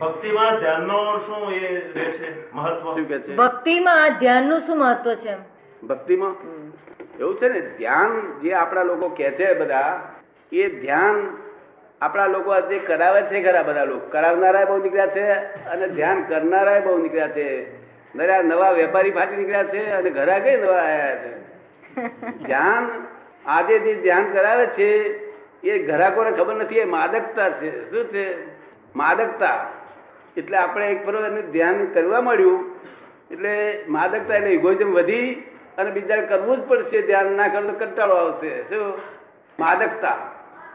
ભક્તિમાં ધ્યાનનો શું એ રહે છે? મહત્વ? શું કે છે? ભક્તિમાં ધ્યાનનું શું મહત્વ છે ભક્તિમાં? એવું છે ને ધ્યાન જે આપણા લોકો કે છે બધા એ ધ્યાન આપણા લોકો આજે કરાવે છે ખરા બધા લોકો. કરાવનારા બહુ નીકળ્યા છે અને ધ્યાન કરનારા બહુ નીકળ્યા છે. નરા નવા વેપારી ફાટી નીકળ્યા છે અને ઘરા કઈ નવા આવ્યા છે? ધ્યાન આજે જે ધ્યાન કરાવે છે એ ઘરાકોને ખબર નથી એ માદકતા છે. શું છે? માદકતા. એટલે આપણે એક ફરો એને ધ્યાન કરવા મળ્યું. એટલે માદકતા એટલે ઇગોઇઝમ વધી અને બીજા કરવું જ પડશે. ધ્યાન ના કરો તો કંટાળો આવશે. શું? માદકતા.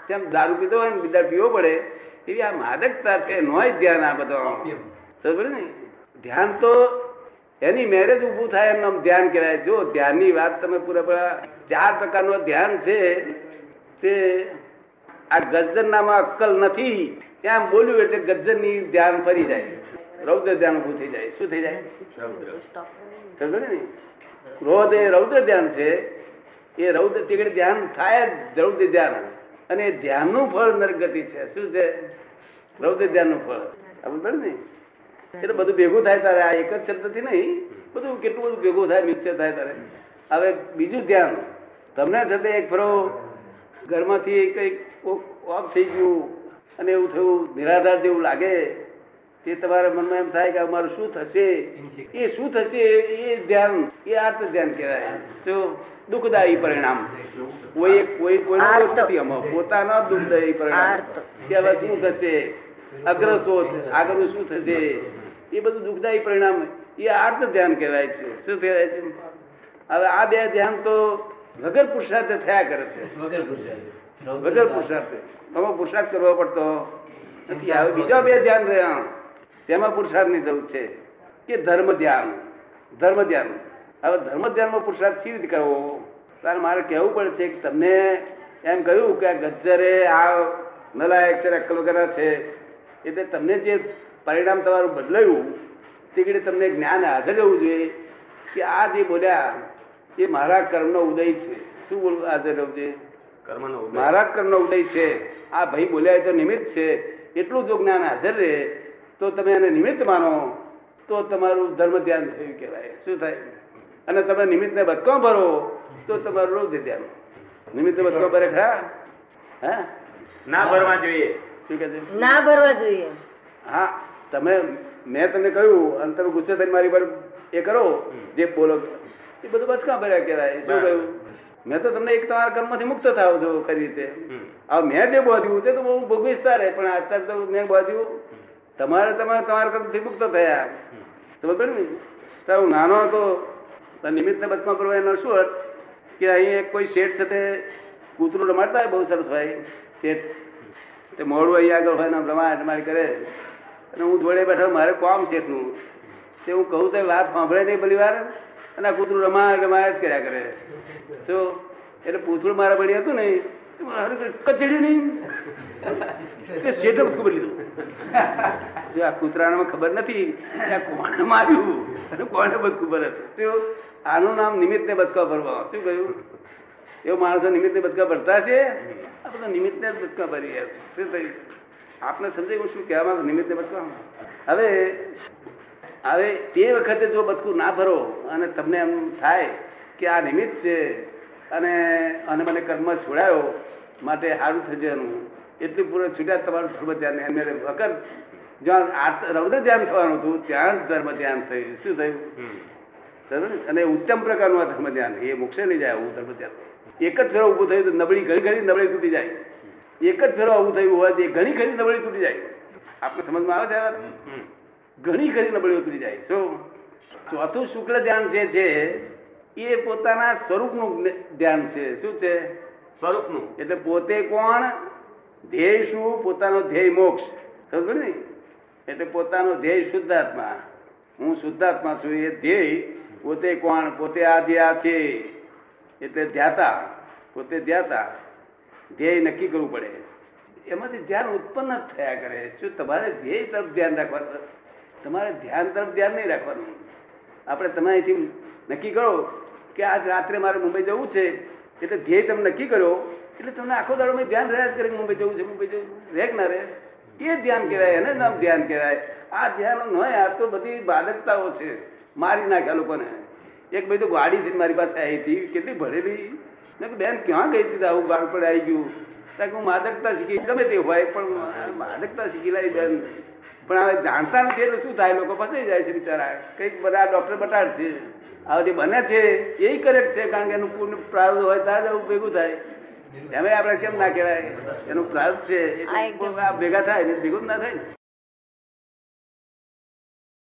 તેમ દારૂ પીધો હોય ને બીજા પીવો પડે, એવી આ માદકતા છે નોય ધ્યાન આ બધો. સમજ ને? ધ્યાન તો એની મેરેજ ઊભું થાય એમ નામ ધ્યાન કહેવાય. જો ધ્યાનની વાત તમે પૂરેપૂરા ચાર પ્રકારનું ધ્યાન છે, તે આ ગજ્જર નામાં અક્કલ નથી. એમ બોલ્યું એટલે ગજ્જરની ધ્યાન ફરી જાય. રૌદ્ર ધ્યાન ઉભું થઈ જાય. શું થઈ જાય? ને? ક્રોધ એ રૌદ્ર ધ્યાન છે. એ રૌદ્ર તીકડે ધ્યાન થાય જ રૌદ્ર ધ્યાન. અને ધ્યાનનું ફળ નરગતિ છે. શું છે? રૌદ્ર ધ્યાનનું ફળ. આપણે બરાબર ને? એટલે બધું ભેગું થાય તારે. આ એક જ શબ્દથી નહીં. બધું કેટલું બધું ભેગું થાય મિક્સર થાય તારે. હવે બીજું ધ્યાન. તમને છતાં એક ફરો. ઘરમાંથી કંઈક ઓફ થઈ ગયું. અને એવું થયું નિરાધાર જેવું લાગે તે તમારા મનમાં એમ થાય કે અમારું શું થશે? એ શું થશે એ ધ્યાન એ આર્ત ધ્યાન કહેવાય. તો દુઃખદાયી પરિણામ. કોઈ કોઈ કોઈનો આર્ત. નથી આમાં. પોતાનો દુઃખદાયી પરિણામ. કે હવે શું થશે? અગ્રશોધ આગળનું શું થશે? એ બધું દુઃખદાયી પરિણામ. એ આર્ત ધ્યાન કહેવાય છે. શું કહેવાય છે? હવે આ બે ધ્યાન તો વગર પુરુષાર્થ થયા કરે છે. વગર પુરુષાર્થ. આમાં પુરુષાર્થ. કરવો પડતો. નથી હવે બીજા બે ધ્યાન રહ્યા. તેમાં પુરુષાર્થની જરૂર છે કે ધર્મ ધ્યાન. ધર્મ ધ્યાન. હવે ધર્મ ધ્યાનમાં પુરુષાર્થ કેવી રીતે કરવો? તારે મારે કહેવું પડે છે કે તમને એમ કહ્યું કે આ ગજ્જરે આ નલાયક છે અક્કલ વગેરે છે. એટલે તમને જે પરિણામ તમારું બદલાયું તે તમને જ્ઞાન હાજર રહેવું જોઈએ કે આ જે બોલ્યા એ મારા કર્મનો ઉદય છે. શું બોલવું હાજર કર્મ નો કર્મનો ઉદય. મારા કર્મનો ઉદય છે. આ ભાઈ બોલ્યા તો નિમિત્ત છે. એટલું જો જ્ઞાન હાજર રહે તો તમે એને નિમિત્ત માનો. તો તમારું ધર્મ ધ્યાન થયું કહેવાય. શું થાય? અને તમે નિમિત્તને બચકો ભરો તો તમારું રોજ ધ્યાન. નિમિત્તે બચકો ભરે ખરા? હા? ના ભરવા જોઈએ. શું કહે ના ભરવા જોઈએ. હા તમે મેં તમને કહ્યું અને તમે ગુસ્સે થઈને મારી પર એ કરો. જે બોલો એ બધું બચકા ભર્યા કહેવાય. શું કહ્યું? મેં તો તમને એક તમારા કર્મથી મુક્ત થાવ છો કરી રીતે. આ મેં જે બોધ્યું તે તો બહુ ભોગવીશ રહે પણ અત્યારે તો મેં બોધ્યું તમારે તમારે તમારા કર્મથી મુક્ત થયા. તો કહ્યું ને? તારે હું નાનો હતો નિમિત્તને બચકા ભરવા એનો શું અર્થ કે અહીં એક કોઈ શેઠ છે તે કૂતરું રમાડતા હોય બહુ સરસ ભાઈ શેઠ. તે મોડું અહીં આગળ હોય ને રમાડ મારી કરે. અને હું જોડે બેઠો મારે કોમ છે એટલું તે હું કહું તો વાત સાંભળે નહીં પરિવાર. વાર અને આ કૂતરું રમાય રમાડ જ કર્યા કરે. તો એટલે પૂછડું મારા બળી હતું ને કચડી નહીં. શેઠે ખબર લીધું. જો આ કૂતરાને ખબર નથી આ કોણે માર્યું? અને કોને બધું ખબર તો આનું નામ નિમિત્તને બચકા ભરવા શું કહ્યું? એવો માણસો નિમિત્તને બચકા ભરતા છે? આ બધા નિમિત્તને જ બચકા ભરી રહ્યા છે. આપને સમજાય હું શું કહેવા માંગુ નિમિત્તને બચકા હવે હવે તે વખતે જો બધું ના ભરો અને તમને એમ થાય કે આ નિમિત્ત છે અને અને મને કર્મ છોડાયો માટે સારું થશે એનું એટલું પૂરું છૂટ્યા તમારું ધર્મ ધ્યાન એમને વખત જ્યાં રૌદ્ર ધ્યાન થવાનું હતું ત્યાં જ ધર્મ ધ્યાન થયું. શું થયું? અને ઉત્તમ પ્રકારનું આ ધર્મ ધ્યાન. એ મોક્ષે નહીં જાય આવું ધર્મ ધ્યાન. એક જ ફેરો ઊભું થયું તો નબળી ઘણી ઘણી નબળી તૂટી જાય. એક જ ફેરો ઊભું થયું હોવાથી ઘણી ઘણી નબળી તૂટી જાય. આપણે સમજમાં આવે છે? ઘણી ઘણી નબળી ઉતરી જાય. શું? ચોથું શુક્લ ધ્યાન જે છે એ પોતાના સ્વરૂપનું ધ્યાન છે. શું છે? સ્વરૂપનું. એટલે પોતે કોણ? ધ્યેય શું? પોતાનો ધ્યેય મોક્ષ. સમજો ને એટલે પોતાનો ધ્યેય શુદ્ધાત્મા. હું શુદ્ધાત્મા છું એ ધ્યેય પોતે કોણ? પોતે આ જે આ છે. એટલે ધ્યાતા. પોતે ધ્યાતા. ધ્યેય નક્કી કરવું પડે. એમાંથી ધ્યાન ઉત્પન્ન જ થયા કરે. શું તમારે ધ્યેય તરફ ધ્યાન રાખવાનું? તમારે ધ્યાન તરફ ધ્યાન નહીં રાખવાનું. આપણે તમે અહીંથી નક્કી કરો કે આજ રાત્રે મારે મુંબઈ જવું છે, એટલે ધ્યેય તમે નક્કી કર્યો એટલે તમને આખો દાડો મેં ધ્યાન રહ્યા જ કરે મુંબઈ જવું છે, મુંબઈ જવું. રહે ના રહે? એ ધ્યાન કહેવાય, એને નામ ધ્યાન કહેવાય. આ ધ્યાન ન આ તો બધી બાધકતાઓ છે. મારી નાખ્યા લોકોને. એક ભાઈ તો ગાડી છે મારી પાસે આવી હતી, કેટલી ભરેલી મેં બેન, ક્યાં ગઈ હતી? આવું ગાળ પર આવી ગયું. કારણ કે હું માદકતા શીખી, ગમે તે હોય, પણ માદકતા શીખી લાવી, બેન. પણ હવે જાણતા નથી એટલે શું થાય? લોકો ફસાઈ જાય છે બિચારા. કંઈક બધા ડોક્ટર બતાડશે. આ જે બને છે. એ કરેક્ટ છે કારણ કે એનું પૂર્ણ પ્રાર્થ હોય ત્યાં જ ભેગું થાય. એમ આપણે કેમ ના કહેવાય? એનું પ્રાર્થ છે. આ ભેગા થાય ને ભેગું ના થાય